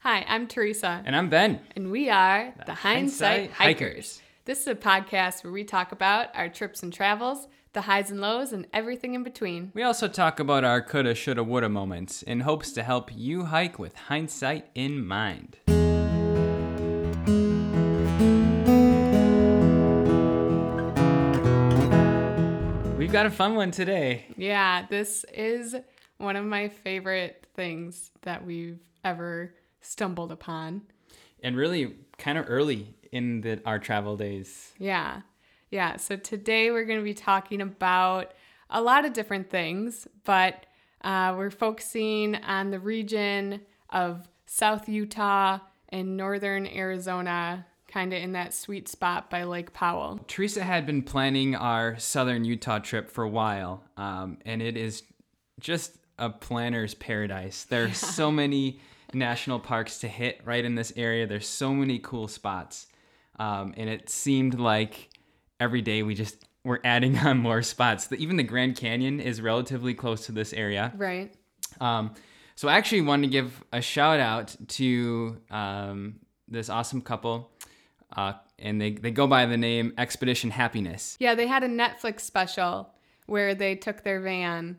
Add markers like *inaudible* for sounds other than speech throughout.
Hi, I'm Teresa, And I'm Ben. and we are the, Hindsight, Hindsight Hikers. Hikers. This is a podcast where we talk about our trips and travels, the highs and lows, and everything in between. We also talk about our coulda, shoulda, woulda moments in hopes to help you hike with hindsight in mind. We've got a fun one today. Yeah, this is one of my favorite things that we've ever stumbled upon. And really kind of early in the, our travel days. Yeah. Yeah. So today we're going to be talking about a lot of different things, but uh, we're focusing on the region of South Utah and northern Arizona, kind of in that sweet spot by Lake Powell. Teresa had been planning our southern Utah trip for a while, um, and it is just a planner's paradise. There are so *laughs* many national parks to hit right in this area. There's so many cool spots, um, and it seemed like every day we just were *laughs* adding on more spots. The, even the Grand Canyon is relatively close to this area. Right. Um, so I actually wanted to give a shout out to um, this awesome couple, uh, and they, they go by the name Expedition Happiness. Yeah, they had a Netflix special where they took their van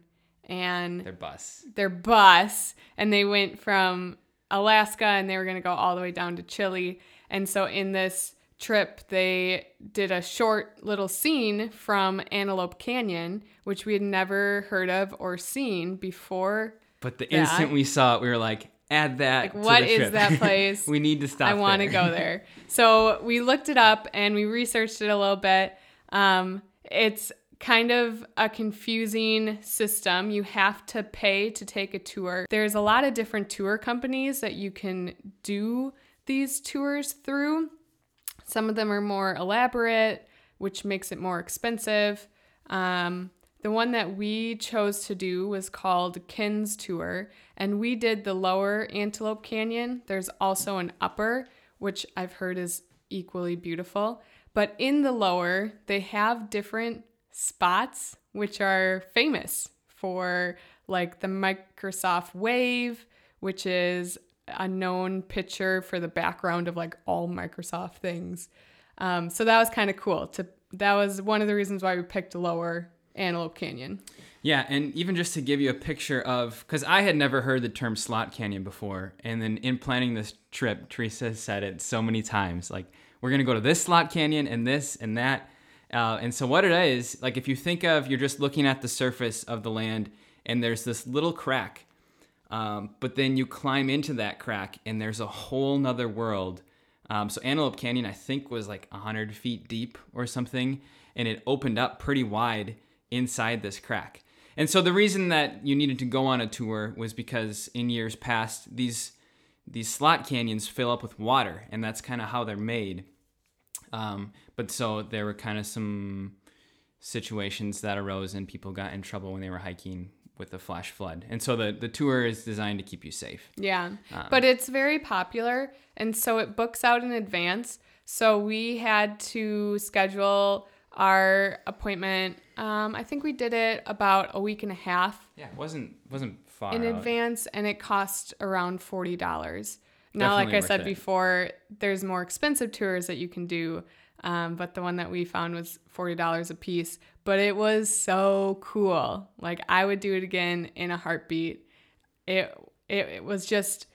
and Their bus. their bus and they went from Alaska and they were going to go all the way down to Chile. And so in this trip, they did a short little scene from Antelope Canyon, which we had never heard of or seen before. But the Yeah. instant we saw it, we were like, add that. Like, what is that *laughs* place? we need to stop. I want to go *laughs* there. So we looked it up and we researched it a little bit. Um, it's kind of a confusing system. You have to pay to take a tour. There's a lot of different tour companies that you can do these tours through. Some of them are more elaborate, which makes it more expensive. Um, the one that we chose to do was called Ken's Tour, and we did the lower Antelope Canyon. There's also an upper, which I've heard is equally beautiful. But in the lower, they have different spots which are famous for like the Microsoft Wave, which is a known picture for the background of like all Microsoft things. Um, so that was kind of cool. To that was one of the reasons why we picked lower Antelope Canyon. Yeah, and even just to give you a picture of, because I had never heard the term slot canyon before, and then in planning this trip, Teresa said it so many times, like we're gonna go to this slot canyon and this and that, uh, and so what it is, like if you think of, you're just looking at the surface of the land, and there's this little crack, um, but then you climb into that crack, and there's a whole nother world. Um, so Antelope Canyon, I think, was like 100 feet deep or something, and it opened up pretty wide inside this crack. And so the reason that you needed to go on a tour was because in years past, these these slot canyons fill up with water, and that's kind of how they're made. Um, but so there were kind of some situations that arose, and people got in trouble when they were hiking with the flash flood. And so the the tour is designed to keep you safe. Yeah. but it's very popular and so it books out in advance. So we had to schedule our appointment. Um, I think we did it about a week and a half Yeah, it wasn't wasn't far in out. advance and it cost around forty dollars. Now, like I said it. before, there's more expensive tours that you can do, um, but the one that we found was forty dollars a piece. But it was so cool. Like I would do it again in a heartbeat. It it, it was just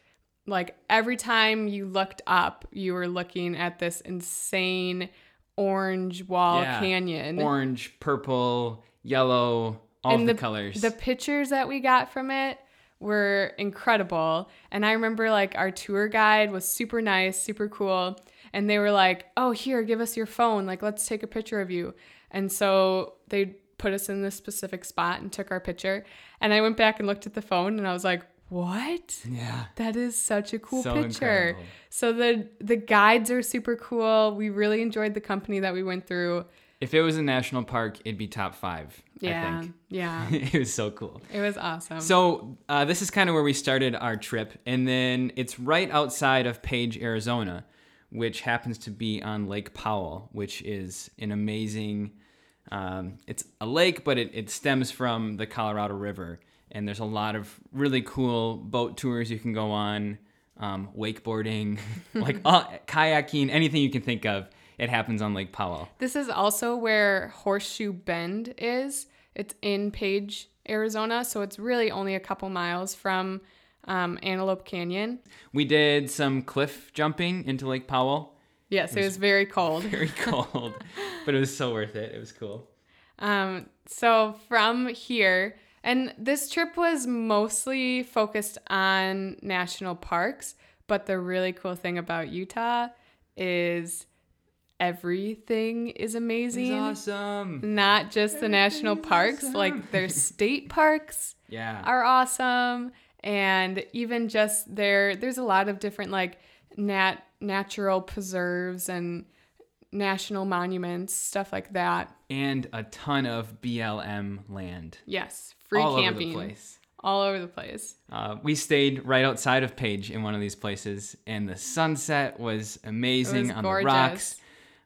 like every time you looked up, you were looking at this insane orange wall Yeah. canyon. Orange, purple, yellow, all and of the, colors. The pictures that we got from it were incredible. And I remember like our tour guide was super nice, super cool. And they were like, oh, here, give us your phone. Like, let's take a picture of you. And so they put us in this specific spot and took our picture. And I went back and looked at the phone and I was like, what? yeah. That is such a cool So picture. incredible. So the the guides are super cool. We really enjoyed the company that we went through. If it was a national park, it'd be top five. Yeah. I think. Yeah. *laughs* it was so cool. It was awesome. So uh, this is kind of where we started our trip, and then it's right outside of Page, Arizona, which happens to be on Lake Powell, which is an amazing. Um, it's a lake, but it, it stems from the Colorado River, and there's a lot of really cool boat tours you can go on. um, wakeboarding, *laughs* like *laughs* uh, kayaking, anything you can think of. It happens on Lake Powell. This is also where Horseshoe Bend is. It's in Page, Arizona, so it's really only a couple miles from um, Antelope Canyon. We did some cliff jumping into Lake Powell. Yes, it was very cold. *laughs* Very *laughs* cold, but it was so worth it. It was cool. Um, so from here, and this trip was mostly focused on national parks, but the really cool thing about Utah is everything is amazing. It's awesome. Not just the national parks, awesome. like their *laughs* state parks Yeah. are awesome and even just there there's a lot of different like nat natural preserves and national monuments, stuff like that. and a ton of BLM land. Yes, free all camping over the place. all over the place. Uh, we stayed right outside of Page in one of these places, and the sunset was amazing was on gorgeous. the rocks.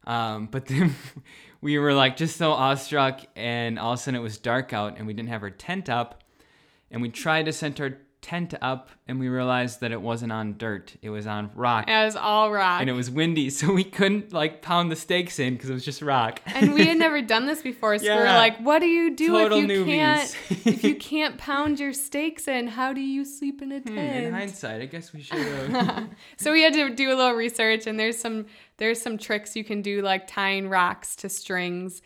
Um, but then *laughs* we were like just so awestruck, and all of a sudden it was dark out, and we didn't have our tent up, and we tried to set our tent up, and we realized that it wasn't on dirt; it was on rock, It was all rock. and it was windy, *laughs* so we couldn't like pound the stakes in because it was just rock. and we had *laughs* never done this before, so we were Yeah. like, "What do you do Total if you newbies. can't if you *laughs* can't pound your stakes in? How do you sleep in a Hmm, tent?" in hindsight, I guess we should have. So we had to do a little research, and there's some there's some tricks you can do, like tying rocks to strings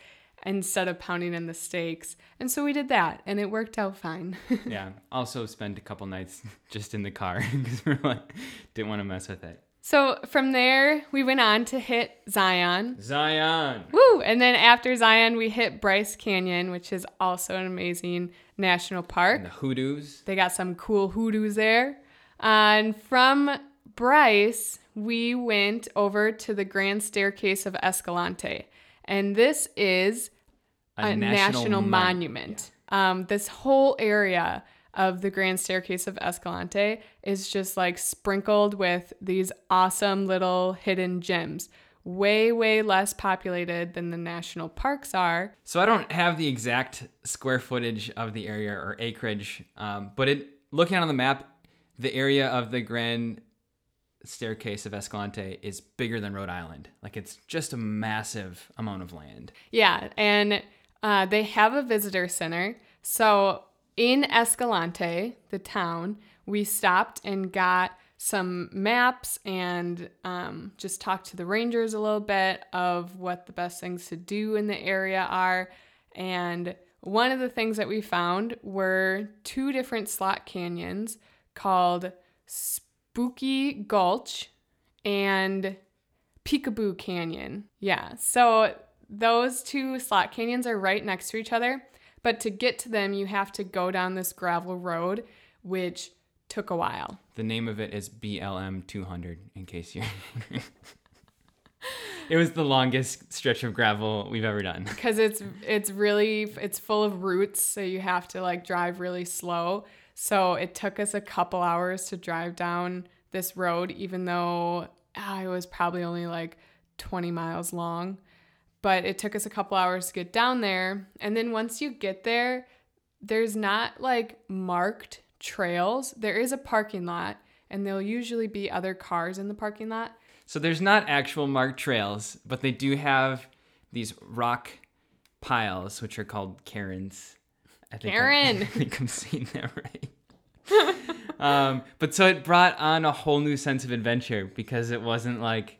instead of pounding in the stakes. And so we did that, and it worked out fine. *laughs* yeah. Also, spent a couple nights *laughs* just in the car *laughs* because we were like, didn't want to mess with it. so from there, we went on to hit Zion. Zion. Woo! And then after Zion, we hit Bryce Canyon, which is also an amazing national park. And the hoodoos. They got some cool hoodoos there. And from Bryce, we went over to the Grand Staircase of Escalante. And this is a, national, mon- monument. Um, this whole area of the Grand Staircase of Escalante is just like sprinkled with these awesome little hidden gems. Way, way less populated than the national parks are. So I don't have the exact square footage of the area or acreage, um, but it looking on the map, the area of the Grand Staircase of Escalante is bigger than Rhode Island. Like it's just a massive amount of land. Yeah, and uh, they have a visitor center. So in Escalante, the town, we stopped and got some maps and um, just talked to the rangers a little bit of what the best things to do in the area are. And one of the things that we found were two different slot canyons called Spooky Gulch and Peekaboo Canyon. Yeah. So those two slot canyons are right next to each other, but to get to them, you have to go down this gravel road, which took a while. The name of it is BLM 200, in case you're. *laughs* it was the longest stretch of gravel we've ever done. because it's it's really it's full of roots so you have to like drive really slow so it took us a couple hours to drive down this road even though ah, it was probably only like 20 miles long but it took us a couple hours to get down there and then once you get there there's not like marked trails there is a parking lot and there'll usually be other cars in the parking lot So there's not actual marked trails, but they do have these rock piles, which are called cairns. I think Karen. I, *laughs* I think I'm saying that right. *laughs* um, but so it brought on a whole new sense of adventure because it wasn't like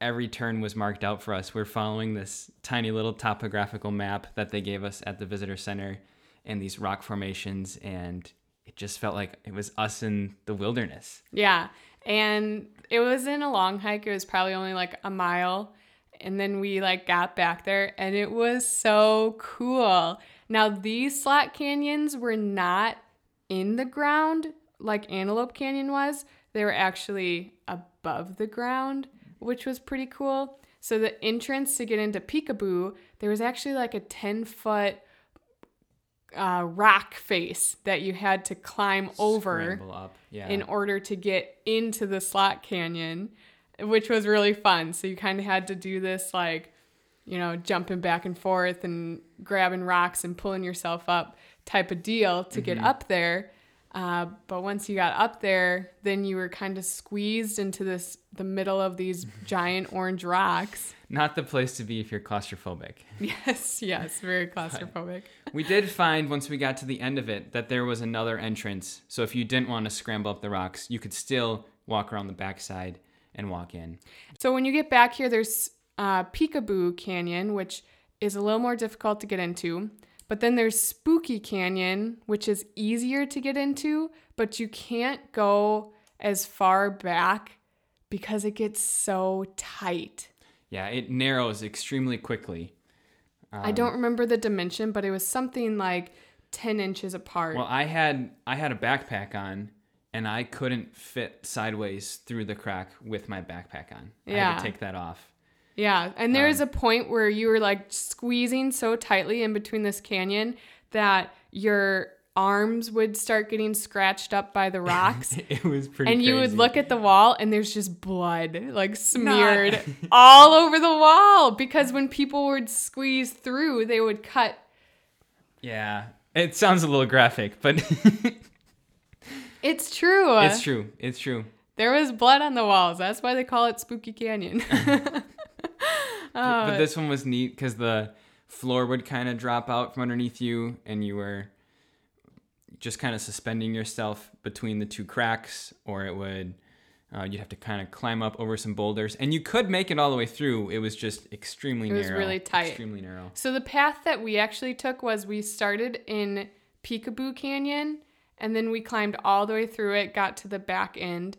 every turn was marked out for us. We're following this tiny little topographical map that they gave us at the visitor center and these rock formations and it just felt like it was us in the wilderness. Yeah. And it wasn't a long hike. It was probably only like a mile. And then we like got back there and it was so cool. Now these slot canyons were not in the ground like Antelope Canyon was. They were actually above the ground, which was pretty cool. So the entrance to get into Peekaboo, there was actually like a 10 foot uh, rock face that you had to climb over. Yeah. in order to get into the slot canyon, which was really fun. So you kind of had to do this like, you know, jumping back and forth and grabbing rocks and pulling yourself up type of deal to get up there. Uh, but once you got up there, then you were kind of squeezed into this the middle of these *laughs* giant orange rocks. Not the place to be if you're claustrophobic. *laughs* Yes, yes, very claustrophobic. We did find once we got to the end of it that there was another entrance. So if you didn't want to scramble up the rocks, you could still walk around the backside and walk in. So when you get back here, there's uh, Peekaboo Canyon, which is a little more difficult to get into. But then there's Spooky Canyon, which is easier to get into, but you can't go as far back because it gets so tight. Yeah, it narrows extremely quickly. I don't remember the dimension, but it was something like 10 inches apart. Well, I had I had a backpack on and I couldn't fit sideways through the crack with my backpack on. Yeah. I had to take that off. Yeah, and there's um, a point where you were like squeezing so tightly in between this canyon that your arms would start getting scratched up by the *laughs* rocks. It was pretty and you would look at the wall and there's just blood like smeared *laughs* all over the wall because when people would squeeze through, they would cut. Yeah. It sounds a little graphic, but *laughs* It's true. it's true. It's true. There was blood on the walls. That's why they call it Spooky Canyon. This one was neat because the floor would kind of drop out from underneath you, and you were just kind of suspending yourself between the two cracks, or it would uh, you'd have to kind of climb up over some boulders, and you could make it all the way through. It was just extremely It was narrow. really tight. Extremely narrow. So the path that we actually took was we started in Peekaboo Canyon and then we climbed all the way through it, got to the back end,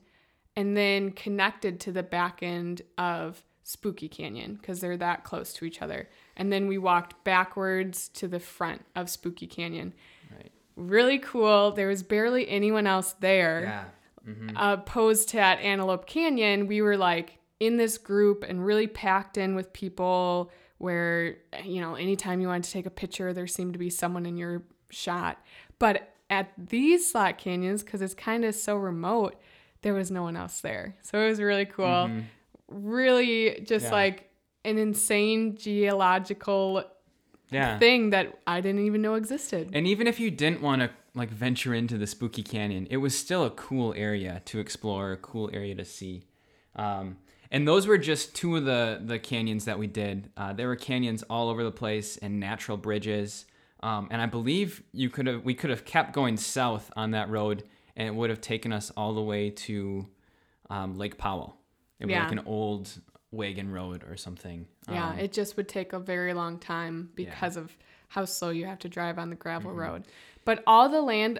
and then connected to the back end of Spooky Canyon because they're that close to each other. And then we walked backwards to the front of Spooky Canyon. Right. Really cool. There was barely anyone else there Yeah. Mm-hmm. opposed to at Antelope Canyon, we were like in this group and really packed in with people where, you know, anytime you wanted to take a picture, there seemed to be someone in your shot. But at these slot canyons, because it's kind of so remote, there was no one else there. So it was really cool. Really just Yeah. like an insane geological Yeah. thing that I didn't even know existed. And even if you didn't want to like venture into the spooky canyon, it was still a cool area to explore, a cool area to see. Um, and those were just two of the the canyons that we did. Uh, there were canyons all over the place and natural bridges. Um, and I believe you could have we could have kept going south on that road, and it would have taken us all the way to um, Lake Powell. It was Yeah. like an old wagon road or something. Yeah, Um, it just would take a very long time because of how slow you have to drive on the gravel road. But all the land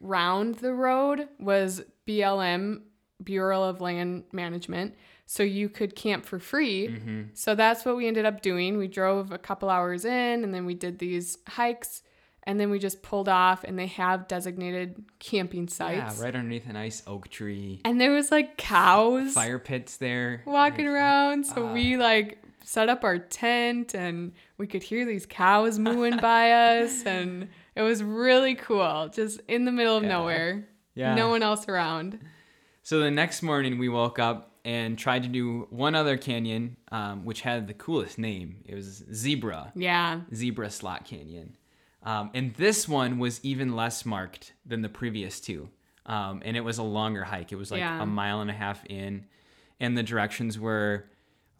around the road was BLM, Bureau of Land Management. So you could camp for free. So that's what we ended up doing. We drove a couple hours in and then we did these hikes and then we just pulled off and they have designated camping sites. yeah, right underneath a nice oak tree. And there was like cows Fire pits there. walking around. So Ah. we like set up our tent and we could hear these cows mooing by *laughs* us and it was really cool. Just in the middle of Yeah. nowhere. Yeah. No one else around. So the next morning we woke up and tried to do one other canyon, um, which had the coolest name. It was Zebra, Yeah. Zebra Slot Canyon. Um, and this one was even less marked than the previous two. Um, and it was a longer hike. It was like Yeah. a mile and a half in. And the directions were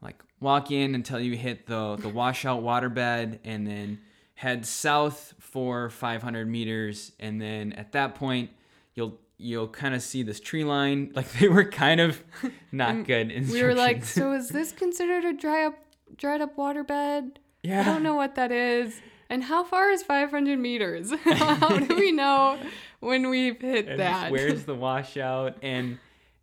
like walk in until you hit the, the washout waterbed and then head south for 500 meters. And then at that point, you'll you'll kind of see this tree line. *laughs* Like they were kind of *laughs* not good instructions. We were like, so is this considered a dry up dried up waterbed? yeah. I don't know what that is. And how far is 500 meters? *laughs* how do *laughs* we know when we've hit and that? where's *laughs* the washout and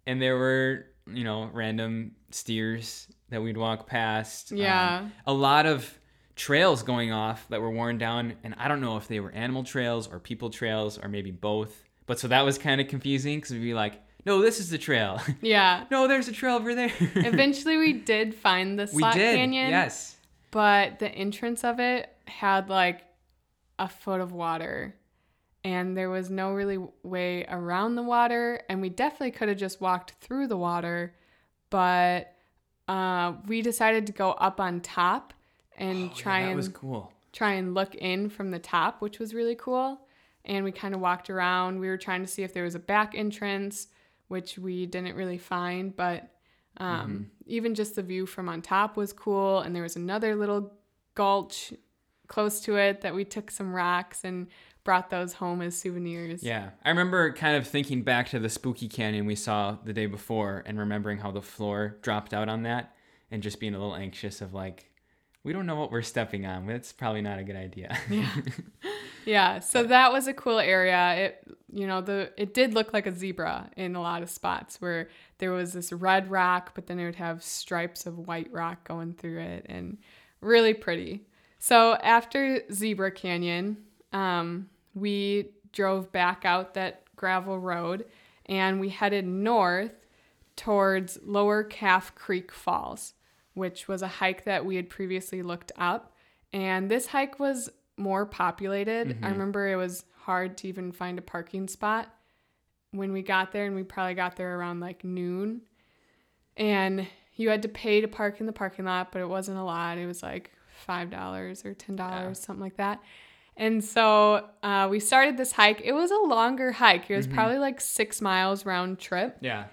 and there were you know random steers that we'd walk past Um, Yeah. a lot of trails going off that were worn down and i don't know if they were animal trails or people trails or maybe both but so that was kind of confusing because we'd be like no this is the trail yeah. no there's a trail over there Eventually we did find the slot we did canyon. yes but the entrance of it had like a foot of water and there was no really way around the water and we definitely could have just walked through the water but uh, we decided to go up on top and Oh, try yeah, that and was cool try and look in from the top which was really cool and we kind of walked around. We were trying to see if there was a back entrance, which we didn't really find, but um, even just the view from on top was cool. And there was another little gulch close to it that we took some rocks and brought those home as souvenirs. Yeah. I remember kind of thinking back to the spooky canyon we saw the day before and remembering how the floor dropped out on that and just being a little anxious of like, we don't know what we're stepping on. That's probably not a good idea. *laughs* Yeah. *laughs* yeah. So that was a cool area. It you know, the it did look like a zebra in a lot of spots where there was this red rock, but then it would have stripes of white rock going through it and really pretty. So after Zebra Canyon, um, we drove back out that gravel road and we headed north towards Lower Calf Creek Falls, which was a hike that we had previously looked up. And this hike was more populated. I remember it was hard to even find a parking spot when we got there, and we probably got there around like noon. And you had to pay to park in the parking lot, but it wasn't a lot. It was like $5 or $10, Yeah. something like that. And so uh, we started this hike. It was a longer hike. It was probably like six miles round trip yeah.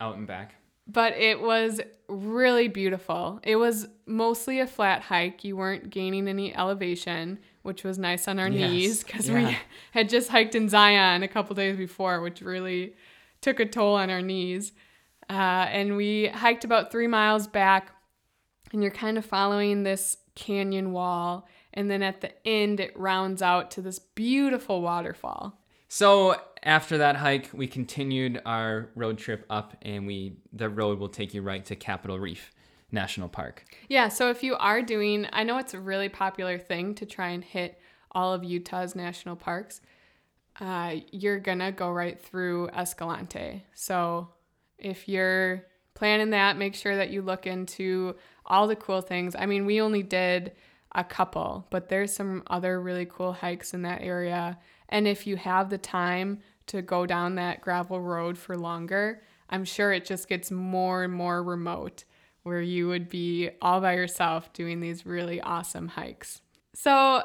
Out and back. but it was really beautiful. It was mostly a flat hike. You weren't gaining any elevation, which was nice on our Yes. knees because Yeah. we *laughs* had just hiked in Zion a couple days before, which really took a toll on our knees. Uh, and we hiked about three miles back, and you're kind of following this canyon wall. And then at the end, it rounds out to this beautiful waterfall. So after that hike, we continued our road trip up, and we the road will take you right to Capitol Reef National Park. Yeah, so if you are doing, I know it's a really popular thing to try and hit all of Utah's national parks. Uh, you're gonna go right through Escalante. So if you're planning that, make sure that you look into all the cool things. I mean, we only did a couple, but there's some other really cool hikes in that area. And if you have the time to go down that gravel road for longer, I'm sure it just gets more and more remote where you would be all by yourself doing these really awesome hikes. So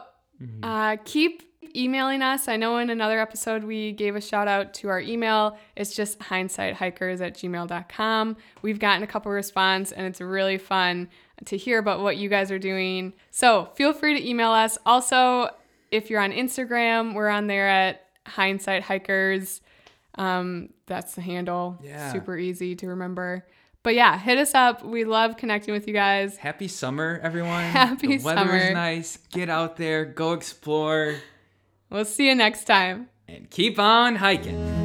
uh, keep emailing us. I know in another episode we gave a shout out to our email. It's just hindsighthikers at gmail.com. We've gotten a couple response and it's really fun to hear about what you guys are doing. So feel free to email us. Also, if you're on Instagram, we're on there at hindsight hikers. Um, that's the handle. Yeah. Super easy to remember. But yeah, hit us up. We love connecting with you guys. Happy summer, everyone. *laughs* Happy the weather is nice. Get out there, go explore, We'll see you next time. and keep on hiking.